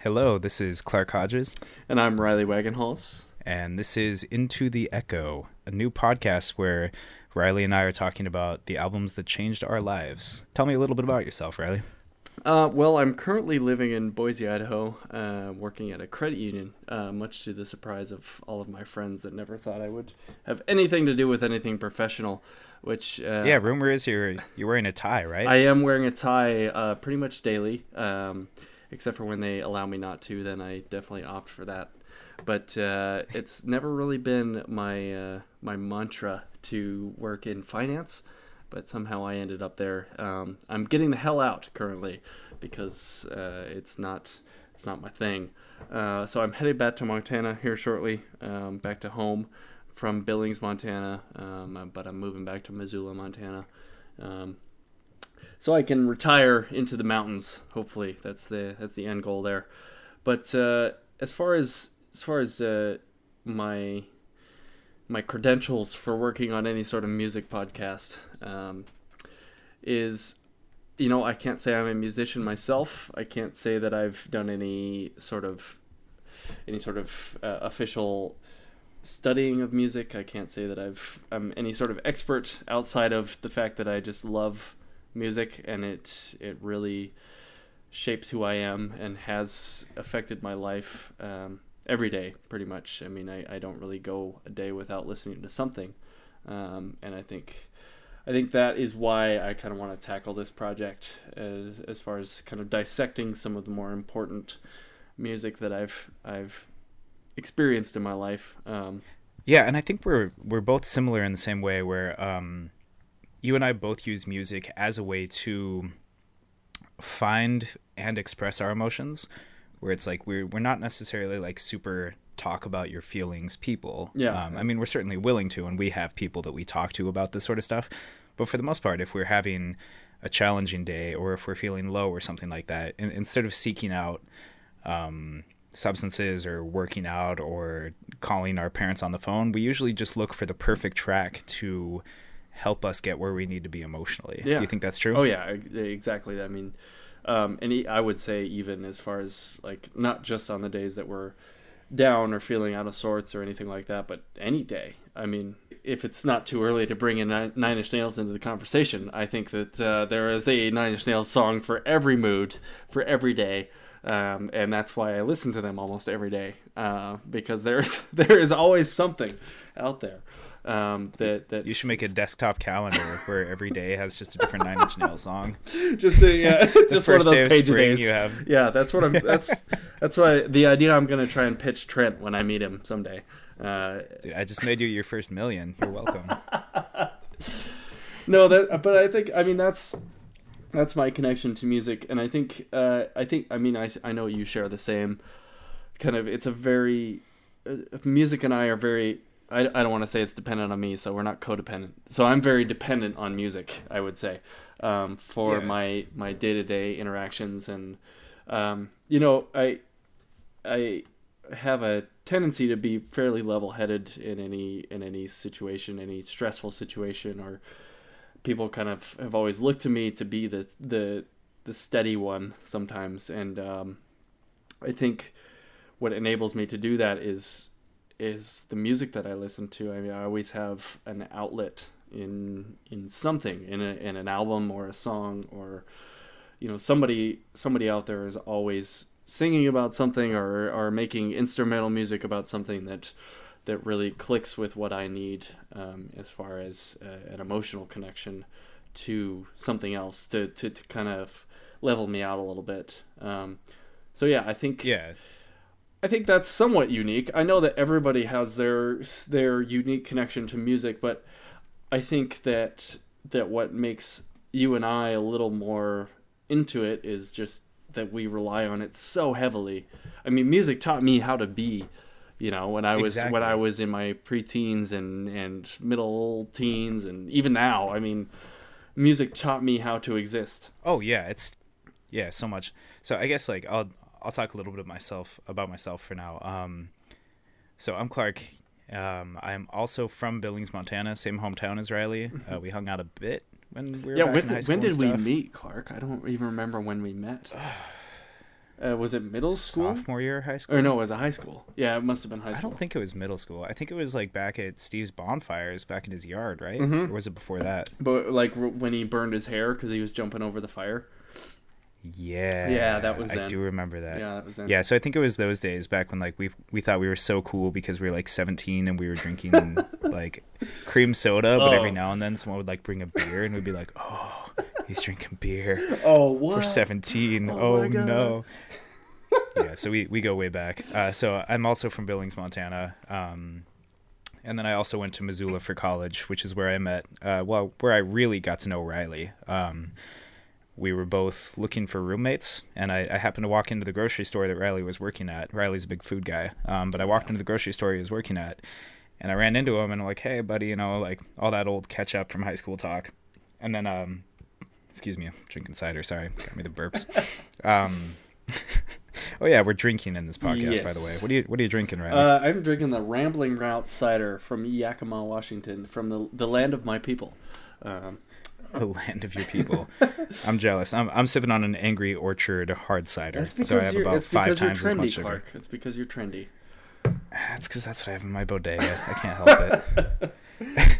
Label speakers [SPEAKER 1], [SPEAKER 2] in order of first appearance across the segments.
[SPEAKER 1] Hello, this is Clark Hodges,
[SPEAKER 2] And I'm Riley Wagenhals.
[SPEAKER 1] and this is Into the Echo, a new podcast where Riley and I are talking about the albums that changed our lives. Tell me a little bit about yourself, Riley.
[SPEAKER 2] Uh, well, I'm currently living in Boise, Idaho, uh, working at a credit union, uh, much to the surprise of all of my friends that never thought I would have anything to do with anything professional. Which uh,
[SPEAKER 1] Yeah, rumor is you're you're wearing a tie, right?
[SPEAKER 2] I am wearing a tie uh, pretty much daily, um, except for when they allow me not to. Then I definitely opt for that. But uh, it's never really been my uh, my mantra to work in finance. But somehow I ended up there. Um, I'm getting the hell out currently because uh, it's not it's not my thing. Uh, so I'm headed back to Montana here shortly, um, back to home from Billings, Montana. Um, but I'm moving back to Missoula, Montana. Um, so I can retire into the mountains. Hopefully, that's the that's the end goal there. But uh, as far as as far as uh, my my credentials for working on any sort of music podcast um, is, you know, I can't say I'm a musician myself. I can't say that I've done any sort of any sort of uh, official studying of music. I can't say that I've I'm any sort of expert outside of the fact that I just love music and it it really shapes who I am and has affected my life um, every day pretty much. I mean, I, I don't really go a day without listening to something, um, and I think I think that is why I kind of want to tackle this project as as far as kind of dissecting some of the more important music that I've I've experienced in my life. Um,
[SPEAKER 1] Yeah, and I think we're we're both similar in the same way where um, you and I both use music as a way to find and express our emotions. Where it's like we're we're not necessarily like super talk about your feelings people.
[SPEAKER 2] Yeah.
[SPEAKER 1] Um, I mean, we're certainly willing to, and we have people that we talk to about this sort of stuff. But for the most part, if we're having a challenging day or if we're feeling low or something like that, in, instead of seeking out um, substances or working out or calling our parents on the phone, we usually just look for the perfect track to help us get where we need to be emotionally.
[SPEAKER 2] Yeah.
[SPEAKER 1] Do you think that's true?
[SPEAKER 2] Oh yeah, exactly. I mean, um, and I would say even as far as like not just on the days that we're down or feeling out of sorts or anything like that, but any day. I mean, if it's not too early to bring in Nine Inch Nails into the conversation, I think that uh, there is a Nine Inch Nails song for every mood, for every day. Um, and that's why I listen to them almost every day uh, because there's there is always something out there um, that that
[SPEAKER 1] You should make a desktop calendar where every day has just a different Nine Inch Nails song.
[SPEAKER 2] just yeah, just one of those
[SPEAKER 1] of
[SPEAKER 2] page
[SPEAKER 1] spring
[SPEAKER 2] days.
[SPEAKER 1] you have-
[SPEAKER 2] Yeah, that's what I'm. That's that's why the idea I'm gonna try and pitch Trent when I meet him someday. Uh,
[SPEAKER 1] Dude, I just made you your first million. You're welcome.
[SPEAKER 2] no, that but I think I mean that's that's my connection to music, and I think uh, I think I mean I I know you share the same kind of. It's a very uh, music and I are very. I, I don't want to say it's dependent on me, so we're not codependent. So I'm very dependent on music, I would say, um, for
[SPEAKER 1] Yeah.
[SPEAKER 2] my my day to day interactions, and um, you know I I have a tendency to be fairly level headed in any in any situation, any stressful situation, or people kind of have always looked to me to be the the the steady one sometimes, and um, I think what enables me to do that is is the music that I listen to. I mean, I always have an outlet in in something in a, in an album or a song or you know somebody somebody out there is always singing about something or or making instrumental music about something that that really clicks with what I need um, as far as uh, an emotional connection to something else to, to, to kind of level me out a little bit. Um, so yeah, I think
[SPEAKER 1] Yeah.
[SPEAKER 2] I think that's somewhat unique. I know that everybody has their their unique connection to music, but I think that that what makes you and I a little more into it is just that we rely on it so heavily. I mean, music taught me how to be, you know, when I was when I was in my preteens and and middle teens and even now. I mean, music taught me how to exist.
[SPEAKER 1] Oh yeah, it's yeah, so much. So I guess like I'll I'll talk a little bit of myself about myself for now. Um, so I'm Clark. Um, I'm also from Billings, Montana, same hometown as Riley. Uh, we hung out a bit when we were
[SPEAKER 2] yeah, when, when did we meet, Clark? I don't even remember when we met. Uh, was it middle school?
[SPEAKER 1] sophomore year high school.
[SPEAKER 2] Or no, it was a high school. Yeah, it must have been high school.
[SPEAKER 1] I don't think it was middle school. I think it was like back at Steve's bonfires back in his yard, right?
[SPEAKER 2] Mhm.
[SPEAKER 1] Or was it before that?
[SPEAKER 2] But like when he burned his hair because he was jumping over the fire.
[SPEAKER 1] Yeah.
[SPEAKER 2] Yeah, that was
[SPEAKER 1] I do remember that.
[SPEAKER 2] Yeah, that was then.
[SPEAKER 1] Yeah, so I think it was those days back when like we we thought we were so cool because we were like 17 and we were drinking like cream soda, but every
[SPEAKER 2] Oh.
[SPEAKER 1] now and then someone would like bring a beer and we'd be like, "Oh, he's drinking beer.
[SPEAKER 2] Oh, what?
[SPEAKER 1] We're 17.
[SPEAKER 2] Oh
[SPEAKER 1] Oh, no." yeah, so we we go way back. Uh, so I'm also from Billings, Montana. Um, and then I also went to Missoula for college, which is where I met, uh, well, where I really got to know Riley. Um, we were both looking for roommates, and I, I happened to walk into the grocery store that Riley was working at. Riley's a big food guy, um, but I walked into the grocery store he was working at, and I ran into him, and I'm like, "Hey, buddy," you know, like all that old catch up from high school talk. And then, um, excuse me, I'm drinking cider. Sorry, got me the burps. Um, oh yeah, we're drinking in this podcast, by the way. What are you What are you drinking, Riley?
[SPEAKER 2] Uh, I'm drinking the Rambling Route cider from Yakima, Washington, from the the land of my people. Um,
[SPEAKER 1] the land of your people. I'm jealous. I'm I'm sipping on an Angry Orchard hard cider, so I have about five times
[SPEAKER 2] you're
[SPEAKER 1] as
[SPEAKER 2] trendy,
[SPEAKER 1] much sugar.
[SPEAKER 2] Clark. It's because you're trendy.
[SPEAKER 1] That's because that's what I have in my bodega. I can't help it.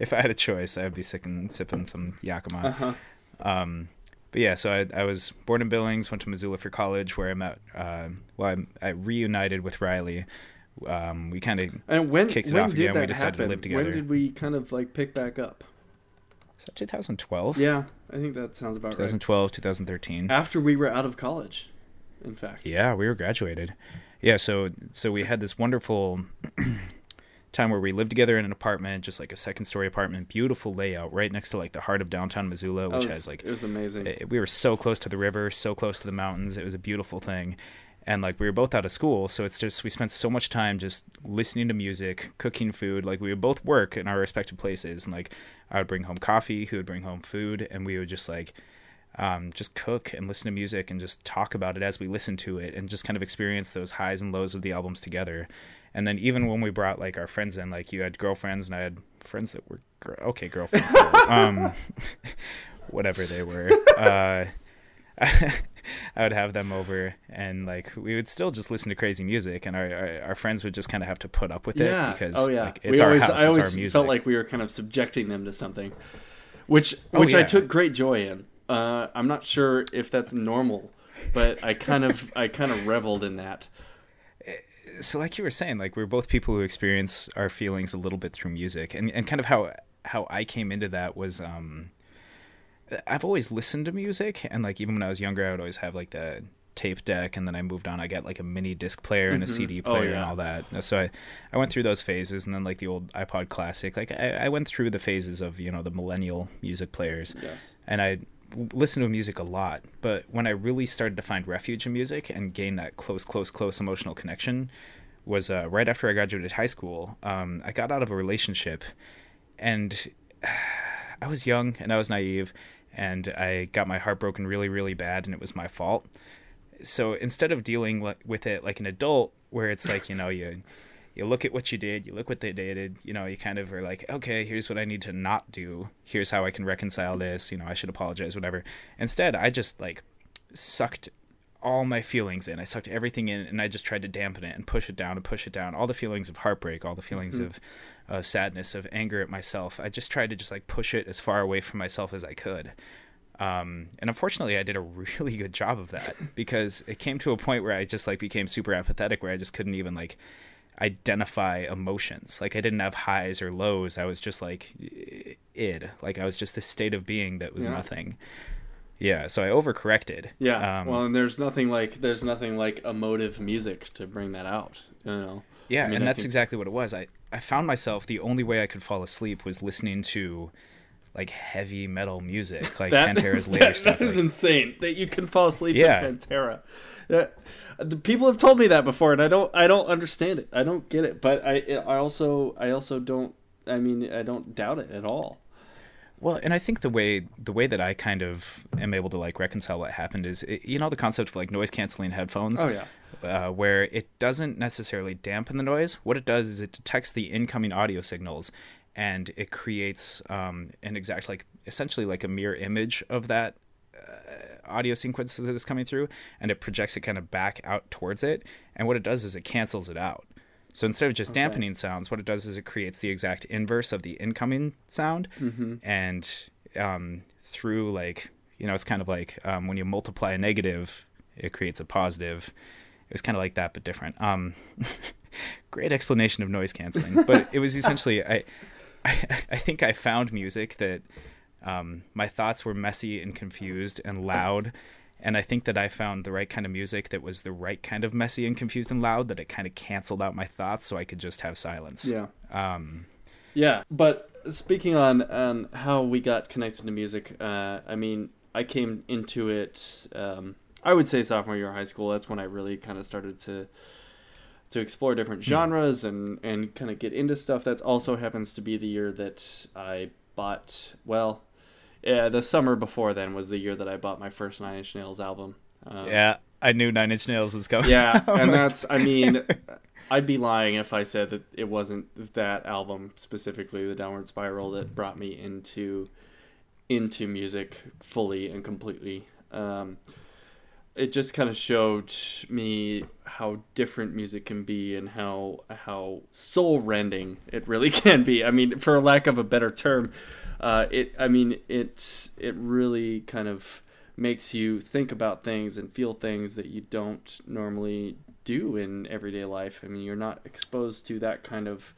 [SPEAKER 1] if I had a choice, I would be sipping sipping some Yakima.
[SPEAKER 2] Uh-huh.
[SPEAKER 1] Um, but yeah, so I, I was born in Billings, went to Missoula for college, where I met. Uh, well, I, I reunited with Riley. Um, we kind of
[SPEAKER 2] And when
[SPEAKER 1] Kicked it
[SPEAKER 2] when
[SPEAKER 1] off
[SPEAKER 2] did
[SPEAKER 1] again, we
[SPEAKER 2] that
[SPEAKER 1] decided to
[SPEAKER 2] happen?
[SPEAKER 1] live together.
[SPEAKER 2] When did we kind of like pick back up?
[SPEAKER 1] Was that 2012,
[SPEAKER 2] Yeah, I think that sounds about right.
[SPEAKER 1] 2012, 2013.
[SPEAKER 2] After we were out of college, in fact.
[SPEAKER 1] Yeah, we were graduated. Yeah, so so we had this wonderful time where we lived together in an apartment, just like a second story apartment, beautiful layout, right next to like the heart of downtown Missoula, which
[SPEAKER 2] was-
[SPEAKER 1] has like
[SPEAKER 2] it was amazing.
[SPEAKER 1] eh, we were so close to the river, so close to the mountains. It was a beautiful thing. And like we were both out of school, so it's just we spent so much time just listening to music, cooking food. Like we would both work in our respective places, and like I would bring home coffee, he would bring home food, and we would just like um, just cook and listen to music and just talk about it as we listen to it and just kind of experience those highs and lows of the albums together. And then even when we brought like our friends in, like you had girlfriends and I had friends that were gr- okay girlfriends, um, whatever they were. Uh, I would have them over and like we would still just listen to crazy music and our our, our friends would just kind of have to put up with it
[SPEAKER 2] yeah.
[SPEAKER 1] because
[SPEAKER 2] oh yeah.
[SPEAKER 1] like, it's
[SPEAKER 2] we
[SPEAKER 1] our
[SPEAKER 2] always,
[SPEAKER 1] house,
[SPEAKER 2] I
[SPEAKER 1] it's
[SPEAKER 2] always
[SPEAKER 1] our music.
[SPEAKER 2] felt like we were kind of subjecting them to something, which
[SPEAKER 1] Oh,
[SPEAKER 2] which I took great joy in. Uh, I'm not sure if that's normal, but I kind of I kind of reveled in that.
[SPEAKER 1] so like you were saying like we're both people who experience our feelings a little bit through music and and kind of how how I came into that was um I've always listened to music and like even when I was younger I would always have like the tape deck and then I moved on I got like a mini disc player and a CD
[SPEAKER 2] Oh,
[SPEAKER 1] player and all that so I I went through those phases and then like the old iPod classic like I, I went through the phases of you know the millennial music players
[SPEAKER 2] Yes.
[SPEAKER 1] and I listened to music a lot. But when I really started to find refuge in music and gain that close, close, close emotional connection was uh, right after I graduated high school. Um, I got out of a relationship, and I was young and I was naive, and I got my heart broken really, really bad, and it was my fault. So instead of dealing li- with it like an adult, where it's like you know you you look at what you did, you look what they did, you know, you kind of are like, okay, here's what I need to not do. Here's how I can reconcile this. You know, I should apologize, whatever. Instead, I just like sucked all my feelings in. I sucked everything in and I just tried to dampen it and push it down and push it down. All the feelings of heartbreak, all the feelings mm-hmm. of uh, sadness, of anger at myself. I just tried to just like push it as far away from myself as I could. Um, and unfortunately, I did a really good job of that because it came to a point where I just like became super apathetic, where I just couldn't even like identify emotions. Like I didn't have highs or lows. I was just like id. Like I was just this state of being that was
[SPEAKER 2] Yeah.
[SPEAKER 1] nothing. Yeah. So I overcorrected.
[SPEAKER 2] Yeah.
[SPEAKER 1] Um,
[SPEAKER 2] well, and there's nothing like there's nothing like emotive music to bring that out. You know.
[SPEAKER 1] Yeah,
[SPEAKER 2] I mean,
[SPEAKER 1] and
[SPEAKER 2] I
[SPEAKER 1] that's
[SPEAKER 2] think-
[SPEAKER 1] exactly what it was. I I found myself the only way I could fall asleep was listening to like heavy metal music, like
[SPEAKER 2] That,
[SPEAKER 1] Pantera's later
[SPEAKER 2] that,
[SPEAKER 1] stuff.
[SPEAKER 2] That is
[SPEAKER 1] like-
[SPEAKER 2] insane that you can fall asleep
[SPEAKER 1] Yeah.
[SPEAKER 2] to Pantera. That, the people have told me that before, and I don't I don't understand it. I don't get it. But I I also I also don't. I mean I don't doubt it at all.
[SPEAKER 1] Well, and I think the way the way that I kind of am able to like reconcile what happened is, it, you know, the concept of like noise canceling headphones.
[SPEAKER 2] Oh yeah.
[SPEAKER 1] uh, where it doesn't necessarily dampen the noise. What it does is it detects the incoming audio signals, and it creates um, an exact like essentially like a mirror image of that uh, audio sequences that is coming through, and it projects it kind of back out towards it. And what it does is it cancels it out. So instead of just
[SPEAKER 2] Okay.
[SPEAKER 1] dampening sounds, what it does is it creates the exact inverse of the incoming sound,
[SPEAKER 2] Mm-hmm.
[SPEAKER 1] and um, through like you know, it's kind of like um, when you multiply a negative, it creates a positive. It was kind of like that, but different. Um, great explanation of noise canceling, but it was essentially I, I, I think I found music that um, my thoughts were messy and confused and loud. And I think that I found the right kind of music that was the right kind of messy and confused and loud that it kind of canceled out my thoughts so I could just have silence.
[SPEAKER 2] Yeah.
[SPEAKER 1] Um,
[SPEAKER 2] Yeah, but speaking on on how we got connected to music, uh, I mean, I came into it. Um, I would say sophomore year of high school. That's when I really kind of started to to explore different genres and and kind of get into stuff. That also happens to be the year that I bought. Well, yeah, the summer before then was the year that I bought my first Nine Inch Nails album. Um,
[SPEAKER 1] yeah, I knew Nine Inch Nails was coming.
[SPEAKER 2] yeah, and that's I mean, I'd be lying if I said that it wasn't that album specifically, the Downward Spiral, that brought me into into music fully and completely. Um, it just kind of showed me how different music can be and how how soul rending it really can be. I mean, for lack of a better term, uh, it. I mean, it it really kind of makes you think about things and feel things that you don't normally do in everyday life. I mean, you're not exposed to that kind of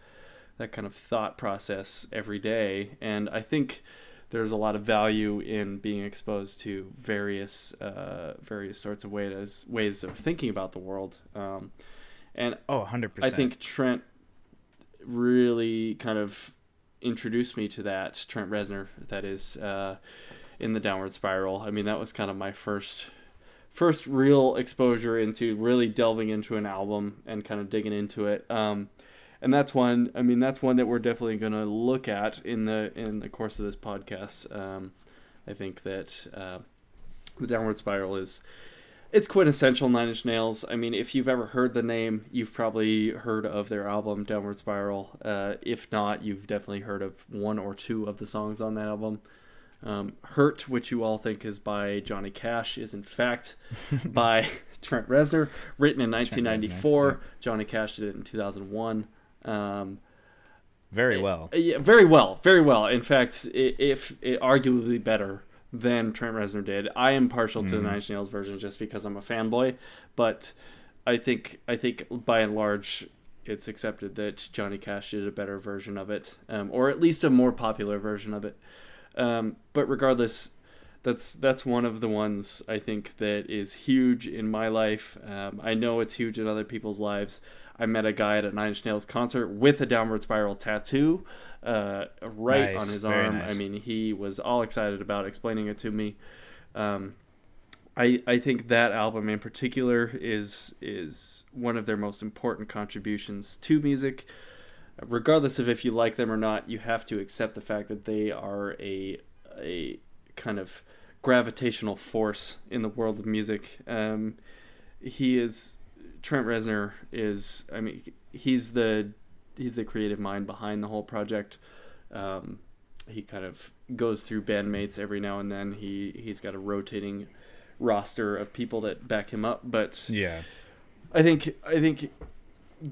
[SPEAKER 2] that kind of thought process every day, and I think there's a lot of value in being exposed to various uh, various sorts of ways ways of thinking about the world. Um, and
[SPEAKER 1] oh, 100%.
[SPEAKER 2] I think Trent really kind of introduced me to that. Trent Reznor, that is, uh, in the Downward Spiral. I mean, that was kind of my first first real exposure into really delving into an album and kind of digging into it. Um, and that's one. I mean, that's one that we're definitely going to look at in the in the course of this podcast. Um, I think that uh, the Downward Spiral is it's quintessential Nine Inch Nails. I mean, if you've ever heard the name, you've probably heard of their album Downward Spiral. Uh, if not, you've definitely heard of one or two of the songs on that album. Um, Hurt, which you all think is by Johnny Cash, is in fact by Trent Reznor, written in 1994.
[SPEAKER 1] Reznor,
[SPEAKER 2] Johnny Cash did it in 2001. Um,
[SPEAKER 1] Very well.
[SPEAKER 2] uh, yeah, very well, very well. In fact, i if it, arguably better than Trent Reznor did. I am partial to the Nine Inch Nails version just because I'm a fanboy, but I think I think by and large it's accepted that Johnny Cash did a better version of it, um, or at least a more popular version of it. Um, but regardless, that's that's one of the ones I think that is huge in my life. Um, I know it's huge in other people's lives. I met a guy at a Nine Inch Nails concert with a Downward Spiral tattoo uh, right
[SPEAKER 1] Nice,
[SPEAKER 2] on his arm.
[SPEAKER 1] nice.
[SPEAKER 2] I mean, he was all excited about explaining it to me. Um, I I think that album in particular is is one of their most important contributions to music. Regardless of if you like them or not, you have to accept the fact that they are a a kind of gravitational force in the world of music. Um, he is Trent Reznor is I mean he's the he's the creative mind behind the whole project. Um, he kind of goes through bandmates every now and then. He he's got a rotating roster of people that back him up, but
[SPEAKER 1] Yeah.
[SPEAKER 2] I think I think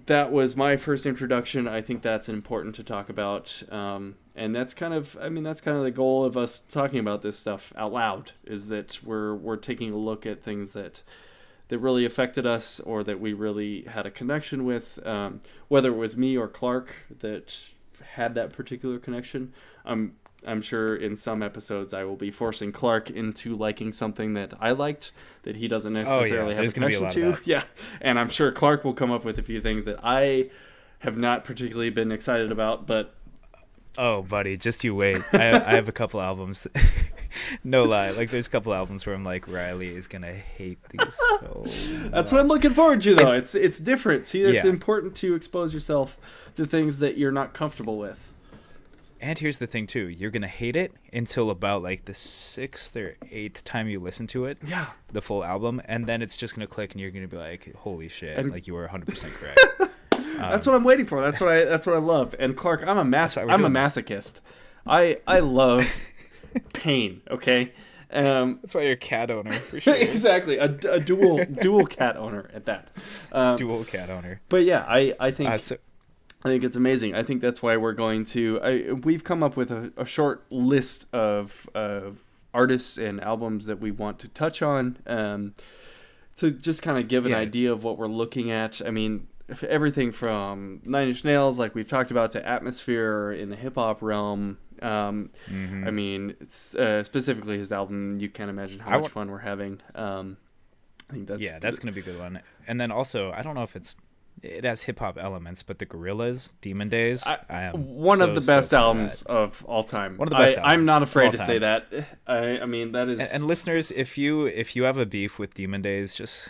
[SPEAKER 2] that was my first introduction. I think that's important to talk about, um, and that's kind of I mean that's kind of the goal of us talking about this stuff out loud is that we're we're taking a look at things that that really affected us or that we really had a connection with, um, whether it was me or Clark that had that particular connection. I'm I'm sure in some episodes I will be forcing Clark into liking something that I liked that he doesn't
[SPEAKER 1] Oh, yeah,
[SPEAKER 2] necessarily
[SPEAKER 1] there's
[SPEAKER 2] have a
[SPEAKER 1] a
[SPEAKER 2] connection
[SPEAKER 1] of
[SPEAKER 2] to. Yeah, and I'm sure Clark will come up with a few things that I have not particularly been excited about, but
[SPEAKER 1] Oh, buddy, just you wait. I, I have a couple albums. no lie, like there's a couple albums where I'm like, Riley is gonna hate these so.
[SPEAKER 2] That's what I'm looking forward to, though. It's
[SPEAKER 1] It's-
[SPEAKER 2] it's, different. See, it's
[SPEAKER 1] Yeah.
[SPEAKER 2] important to expose yourself to things that you're not comfortable with.
[SPEAKER 1] And here's the thing too, you're gonna hate it until about like the sixth or eighth time you listen to it,
[SPEAKER 2] Yeah.
[SPEAKER 1] the full album, and then it's just gonna click, and you're gonna be like, "Holy shit!"
[SPEAKER 2] And-
[SPEAKER 1] like you were 100 percent correct.
[SPEAKER 2] That's what I'm waiting for. That's what I. That's what I love. And Clark, I'm a mas- I'm a
[SPEAKER 1] this.
[SPEAKER 2] masochist. I I love pain. Okay. Um,
[SPEAKER 1] That's why you're a cat owner for sure.
[SPEAKER 2] exactly, a, a dual dual cat owner at that. Um,
[SPEAKER 1] Dual cat owner.
[SPEAKER 2] but yeah, I I think
[SPEAKER 1] Uh, so,
[SPEAKER 2] I think it's amazing. I think that's why we're going to. I, we've come up with a, a short list of, of artists and albums that we want to touch on um, to just kind of give an
[SPEAKER 1] Yeah.
[SPEAKER 2] idea of what we're looking at. I mean, everything from Nine Inch Nails, like we've talked about, to Atmosphere in the hip hop realm. Um,
[SPEAKER 1] mhm.
[SPEAKER 2] I mean, it's, uh, specifically his album. You can't imagine how
[SPEAKER 1] I
[SPEAKER 2] much
[SPEAKER 1] wa-
[SPEAKER 2] fun we're having. Um, I think that's
[SPEAKER 1] yeah, that's gonna be a good one. And then also, I don't know if it's it has hip hop elements, but the Gorillaz, Demon Days, I,
[SPEAKER 2] I,
[SPEAKER 1] am
[SPEAKER 2] one
[SPEAKER 1] so
[SPEAKER 2] of the best albums of all time.
[SPEAKER 1] One of the best
[SPEAKER 2] I, I'm
[SPEAKER 1] albums
[SPEAKER 2] not afraid to say that. I, I mean, that is.
[SPEAKER 1] And, and listeners, if you if you have a beef with Demon Days, just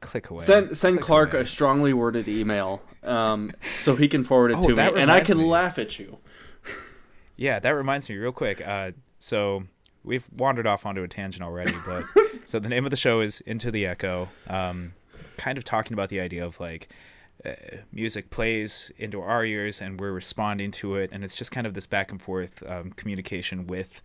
[SPEAKER 1] click away.
[SPEAKER 2] send send
[SPEAKER 1] Click
[SPEAKER 2] Clark
[SPEAKER 1] away.
[SPEAKER 2] a strongly worded email, um, so he can forward it
[SPEAKER 1] Oh,
[SPEAKER 2] to me, and I can
[SPEAKER 1] me.
[SPEAKER 2] laugh at you.
[SPEAKER 1] Yeah, that reminds me real quick. Uh, so we've wandered off onto a tangent already, but so the name of the show is Into the Echo. Um, kind of talking about the idea of like uh, music plays into our ears and we're responding to it, and it's just kind of this back and forth um, communication with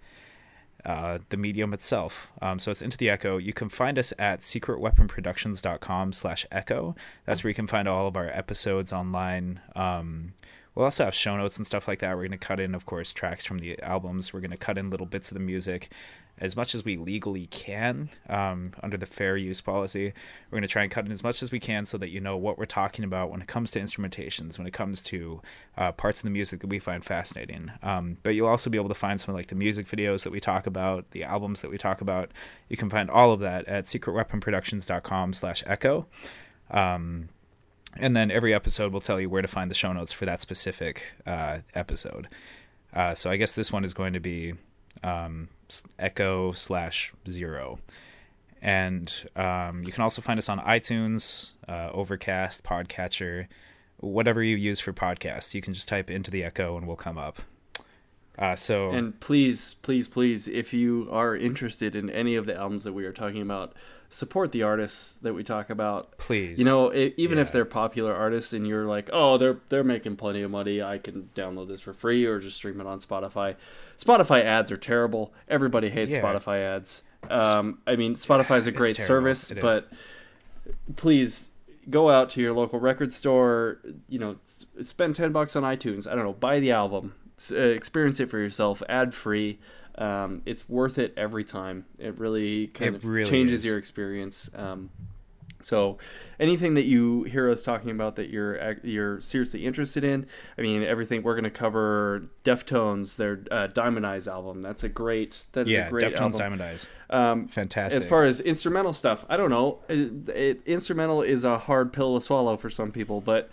[SPEAKER 1] uh, the medium itself. Um, so it's Into the Echo. You can find us at secretweaponproductions.com slash echo. That's where you can find all of our episodes online. Um, we'll also have show notes and stuff like that. We're going to cut in, of course, tracks from the albums. We're going to cut in little bits of the music as much as we legally can um, under the fair use policy. We're going to try and cut in as much as we can so that you know what we're talking about when it comes to instrumentations, when it comes to uh, parts of the music that we find fascinating. Um, but you'll also be able to find some of like the music videos that we talk about, the albums that we talk about. You can find all of that at secretweaponproductions.com slash echo. Um, and then every episode will tell you where to find the show notes for that specific uh, episode. Uh, so I guess this one is going to be um, Echo slash Zero, and um, you can also find us on iTunes, uh, Overcast, Podcatcher, whatever you use for podcasts. You can just type into the Echo and we'll come up. Uh, so
[SPEAKER 2] And please, please, please, if you are interested in any of the albums that we are talking about, support the artists that we talk about.
[SPEAKER 1] please,
[SPEAKER 2] You know, i even if they're popular artists and you're like, oh, they're they're making plenty of money, I can download this for free or just stream it on Spotify. Spotify ads are terrible. Everybody hates
[SPEAKER 1] Yeah.
[SPEAKER 2] Spotify ads. Um, I mean, Spotify is a great service,
[SPEAKER 1] It is.
[SPEAKER 2] but please go out to your local record store. You know, spend ten bucks on iTunes. I don't know, buy the album, uh, experience it for yourself, ad free. Um, it's worth it every time. It really kind
[SPEAKER 1] It
[SPEAKER 2] of
[SPEAKER 1] really
[SPEAKER 2] changes
[SPEAKER 1] is.
[SPEAKER 2] your experience. Um, so, anything that you hear us talking about that you're you're seriously interested in, I mean, everything we're going to cover. Deftones, their uh, Diamond Eyes album. That's a great. That is
[SPEAKER 1] yeah,
[SPEAKER 2] a great
[SPEAKER 1] Deftones
[SPEAKER 2] album.
[SPEAKER 1] Diamond Eyes,
[SPEAKER 2] Um,
[SPEAKER 1] fantastic.
[SPEAKER 2] as far as instrumental stuff, I don't know. It, it, instrumental is a hard pill to swallow for some people, but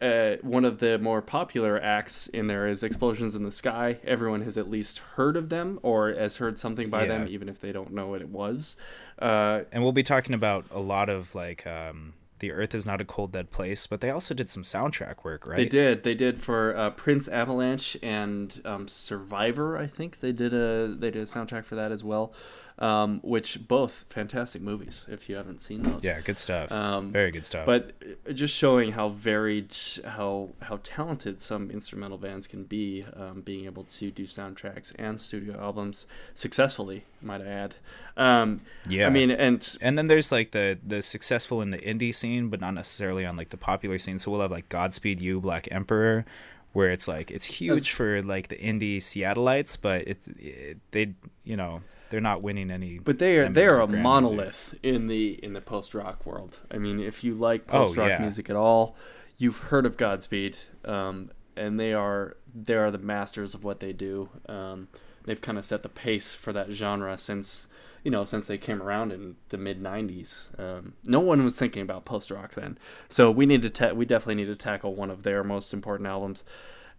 [SPEAKER 2] uh, one of the more popular acts in there is Explosions in the Sky. Everyone has at least heard of them or has heard something by them, even if they don't know what it was. Uh,
[SPEAKER 1] and we'll be talking about a lot of like um, the Earth is not a cold dead place, but they also did some soundtrack work, right?
[SPEAKER 2] They did. They did for uh, Prince Avalanche and um, Survivor. I think they did a they did a soundtrack for that as well, um, which both fantastic movies. If you haven't seen those,
[SPEAKER 1] Yeah, good stuff.
[SPEAKER 2] Um,
[SPEAKER 1] Very good stuff.
[SPEAKER 2] but uh, just showing how varied how how talented some instrumental bands can be um, being able to do soundtracks and studio albums successfully might i add um,
[SPEAKER 1] Yeah.
[SPEAKER 2] i mean and
[SPEAKER 1] and then there's like the the successful in the indie scene, but not necessarily on like the popular scene. So we'll have like Godspeed You, Black Emperor, where it's like it's huge for like the indie Seattleites, but it's it, they you know they're not winning any.
[SPEAKER 2] but they are they are a monolith in the in the post rock world i mean if you like
[SPEAKER 1] Oh,
[SPEAKER 2] post rock
[SPEAKER 1] yeah.
[SPEAKER 2] music at all you've heard of godspeed um, and they are they are the masters of what they do um, they've kind of set the pace for that genre since you know since they came around in the mid 90s um, no one was thinking about post rock then so we need to ta- we definitely need to tackle one of their most important albums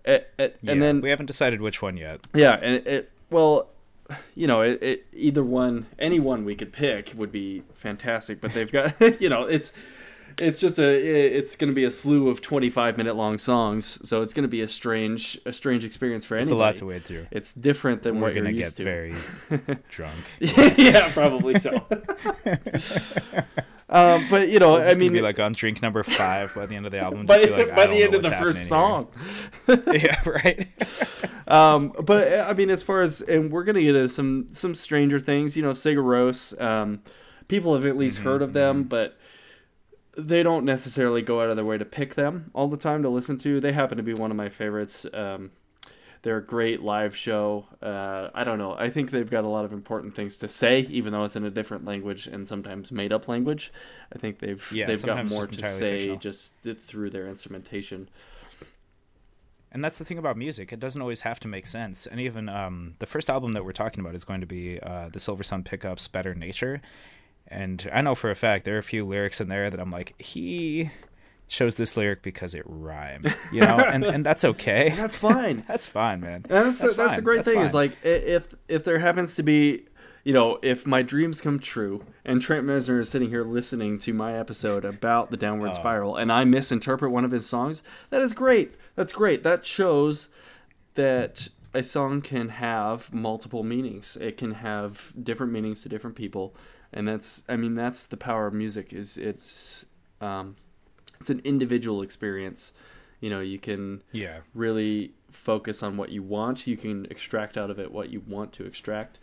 [SPEAKER 2] Eh, eh,
[SPEAKER 1] Yeah,
[SPEAKER 2] and then
[SPEAKER 1] we haven't decided which one yet.
[SPEAKER 2] yeah, and it, it well, you know, it, it either one, any one we could pick would be fantastic. But they've got, you know, it's it's just a it's going to be a slew of twenty five minute long songs, so it's going to be a strange a strange experience for
[SPEAKER 1] anyone.
[SPEAKER 2] It's
[SPEAKER 1] a lot to wade through.
[SPEAKER 2] It's different than what
[SPEAKER 1] We're
[SPEAKER 2] what you're
[SPEAKER 1] gonna get
[SPEAKER 2] to.
[SPEAKER 1] very drunk.
[SPEAKER 2] yeah, probably so. Um, but you know, I mean,
[SPEAKER 1] be like on drink number five by the end of the album.
[SPEAKER 2] by,
[SPEAKER 1] like,
[SPEAKER 2] by the end of the first song.
[SPEAKER 1] yeah, right.
[SPEAKER 2] um, but I mean, as far as and we're gonna get into some some Stranger Things. You know, Sigur Rós. Um, people have at least heard of them, but they don't necessarily go out of their way to pick them all the time to listen to. They happen to be one of my favorites. Um, they're a great live show. Uh, I don't know. I think they've got a lot of important things to say, even though it's in a different language and sometimes made up language. I think they've
[SPEAKER 1] Yeah,
[SPEAKER 2] they've got more to say
[SPEAKER 1] fictional.
[SPEAKER 2] just through their instrumentation.
[SPEAKER 1] And that's the thing about music; it doesn't always have to make sense. And even um, the first album that we're talking about is going to be uh, the Silver Sun Pickups' "Better Nature." And I know for a fact there are a few lyrics in there that I'm like, he chose this lyric because it rhymed, you know, and and that's okay.
[SPEAKER 2] That's fine.
[SPEAKER 1] That's fine, man.
[SPEAKER 2] That's
[SPEAKER 1] That's
[SPEAKER 2] that's, the great
[SPEAKER 1] That's
[SPEAKER 2] thing is like if if there happens to be you know if my dreams come true and Trent Reznor is sitting here listening to my episode about the downward
[SPEAKER 1] Oh.
[SPEAKER 2] spiral and I misinterpret one of his songs that is great that's great that shows that a song can have multiple meanings it can have different meanings to different people and that's I mean that's the power of music is it's um, it's an individual experience you know you can
[SPEAKER 1] Yeah,
[SPEAKER 2] really focus on what you want. You can extract out of it what you want to extract.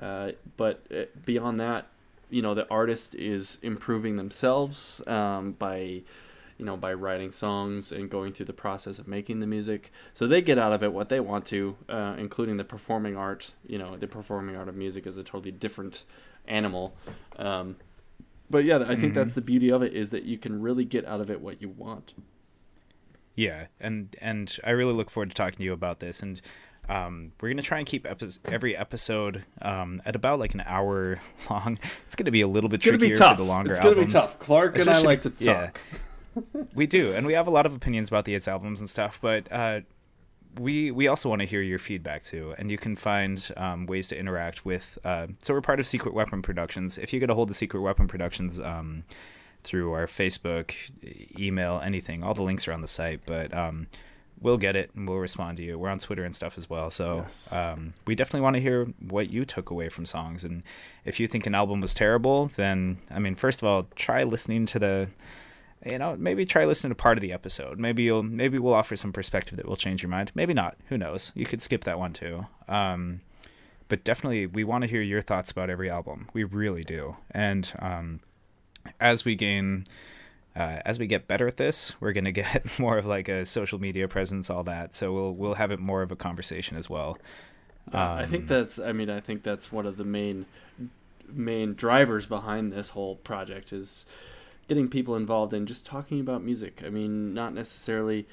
[SPEAKER 2] Uh, but uh, beyond that, you know, the artist is improving themselves um, by, you know, by writing songs and going through the process of making the music. So they get out of it what they want to, uh, including the performing art. You know, the performing art of music is a totally different animal. Um, but yeah, I think that's the beauty of it is that you can really get out of it what you want.
[SPEAKER 1] yeah, and and I really look forward to talking to you about this. And um, we're gonna try and keep epi- every episode um, at about like an hour long. It's gonna be a little bit
[SPEAKER 2] It's
[SPEAKER 1] trickier for the longer
[SPEAKER 2] it's gonna
[SPEAKER 1] albums.
[SPEAKER 2] be tough. Clark and I like to talk.
[SPEAKER 1] yeah. we do, and we have a lot of opinions about these albums and stuff, but uh, we we also want to hear your feedback too, and you can find um, ways to interact with. Uh, so we're part of Secret Weapon Productions. If you get a hold of Secret Weapon Productions um, through our Facebook, email, anything, all the links are on the site. But um, we'll get it and we'll respond to you. We're on Twitter and stuff as well, so
[SPEAKER 2] Yes.
[SPEAKER 1] um, we definitely want to hear what you took away from songs. And if you think an album was terrible, then I mean, first of all, try listening to the you know maybe try listening to part of the episode. Maybe you'll maybe we'll offer some perspective that will change your mind. Maybe not. Who knows? You could skip that one too. Um but definitely we want to hear your thoughts about every album. We really do. And um as we gain uh, as we get better at this we're going to get more of like a social media presence all that. So we'll we'll have it more of a conversation as well.
[SPEAKER 2] Uh, I think
[SPEAKER 1] Um,
[SPEAKER 2] that's. I mean, I think that's one of the main main drivers behind this whole project is getting people involved in just talking about music. I mean, not necessarily.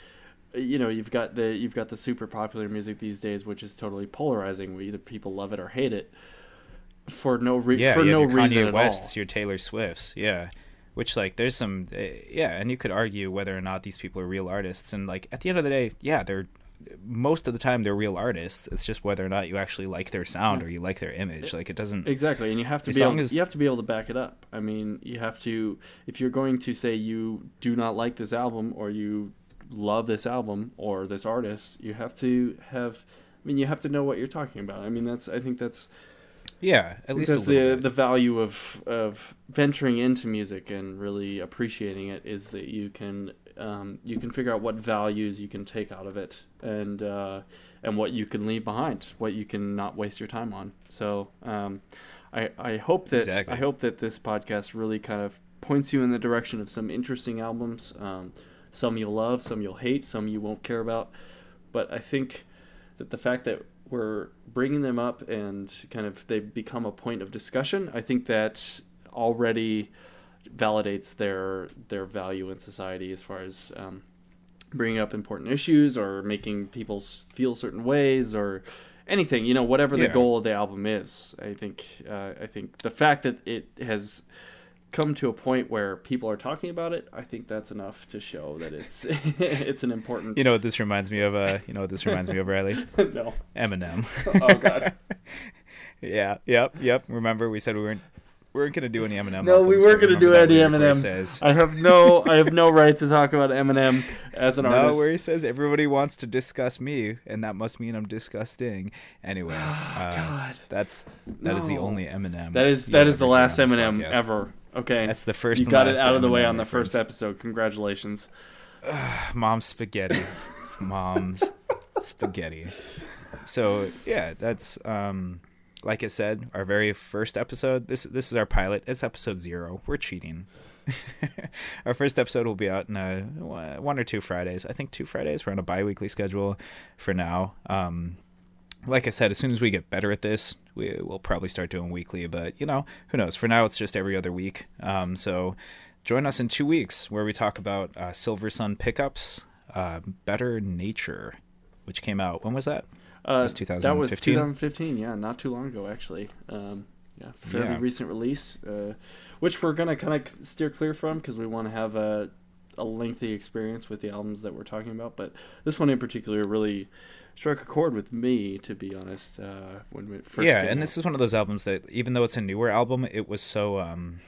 [SPEAKER 2] You know, you've got the you've got the super popular music these days, which is totally polarizing. Where either people love it or hate it for no re-
[SPEAKER 1] yeah,
[SPEAKER 2] for
[SPEAKER 1] you
[SPEAKER 2] no
[SPEAKER 1] have your
[SPEAKER 2] reason
[SPEAKER 1] Kanye West's, your Taylor Swift's, yeah. Which like there's some uh, yeah, and you could argue whether or not these people are real artists and like at the end of the day, yeah, they're most of the time they're real artists. It's just whether or not you actually like their sound or you like their image. Like it doesn't
[SPEAKER 2] Exactly, and you have to be able,
[SPEAKER 1] as-
[SPEAKER 2] you have to be able to back it up. I mean, you have to if you're going to say you do not like this album or you love this album or this artist, you have to have. I mean, you have to know what you're talking about. I mean, that's I think that's
[SPEAKER 1] yeah, at least a
[SPEAKER 2] the
[SPEAKER 1] bit.
[SPEAKER 2] the value of of venturing into music and really appreciating it is that you can um, you can figure out what values you can take out of it and uh, and what you can leave behind, what you can not waste your time on. So um, I I hope that
[SPEAKER 1] Exactly.
[SPEAKER 2] I hope that this podcast really kind of points you in the direction of some interesting albums. Um, some you'll love, some you'll hate, some you won't care about. But I think that the fact that we're bringing them up and kind of they become a point of discussion, I think that already validates their their value in society as far as um, bringing up important issues or making people feel certain ways or anything you know whatever the
[SPEAKER 1] Yeah.
[SPEAKER 2] goal of the album is i think uh, i think the fact that it has come to a point where people are talking about it i think that's enough to show that it's it's an important
[SPEAKER 1] You know what this reminds me of? Uh, you know what this reminds me of, Riley?
[SPEAKER 2] no
[SPEAKER 1] Eminem.
[SPEAKER 2] Oh, God.
[SPEAKER 1] yeah. Yep. Yep. Remember we said we weren't we weren't gonna do any Eminem.
[SPEAKER 2] no we weren't going to do any
[SPEAKER 1] that lyric where
[SPEAKER 2] eminem
[SPEAKER 1] Says,
[SPEAKER 2] i have no i have no right to talk about eminem as an
[SPEAKER 1] no,
[SPEAKER 2] artist
[SPEAKER 1] where he says everybody wants to discuss me, and that must mean I'm disgusting. Anyway, uh,
[SPEAKER 2] God.
[SPEAKER 1] that's that is the only Eminem.
[SPEAKER 2] That is that is the last Eminem
[SPEAKER 1] podcast.
[SPEAKER 2] ever. Okay,
[SPEAKER 1] That's the first
[SPEAKER 2] You got it out of the way on the first episode. Congratulations.
[SPEAKER 1] mom's spaghetti mom's spaghetti so yeah that's um like i said our very first episode this this is our pilot it's episode zero we're cheating our first episode will be out in uh, one or two fridays i think two fridays we're on a bi-weekly schedule for now um like I said, as soon as we get better at this, we, we'll probably start doing weekly. But you know, who knows? For now, it's just every other week. Um, so join us in two weeks where we talk about uh, Silver Sun pickups, uh, Better Nature, which came out. When was that?
[SPEAKER 2] Uh,
[SPEAKER 1] was
[SPEAKER 2] That was
[SPEAKER 1] 2015?
[SPEAKER 2] 2015. Yeah, not too long ago actually. Um, yeah, fairly
[SPEAKER 1] Yeah.
[SPEAKER 2] recent release, uh, which we're gonna kind of steer clear from because we want to have a a lengthy experience with the albums that we're talking about. But this one in particular really struck a chord with me, to be honest. Uh, when we first
[SPEAKER 1] yeah, and
[SPEAKER 2] out.
[SPEAKER 1] this is one of those albums that, even though it's a newer album, it was so. Um,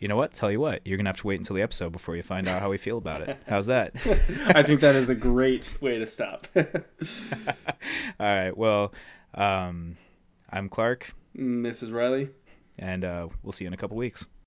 [SPEAKER 1] you know what? Tell you what, you're gonna have to wait until the episode before you find out how we feel about it. How's that?
[SPEAKER 2] I think that is a great way to stop.
[SPEAKER 1] All right. Well, um, I'm Clark,
[SPEAKER 2] this is Riley.
[SPEAKER 1] and uh, we'll see you in a couple weeks.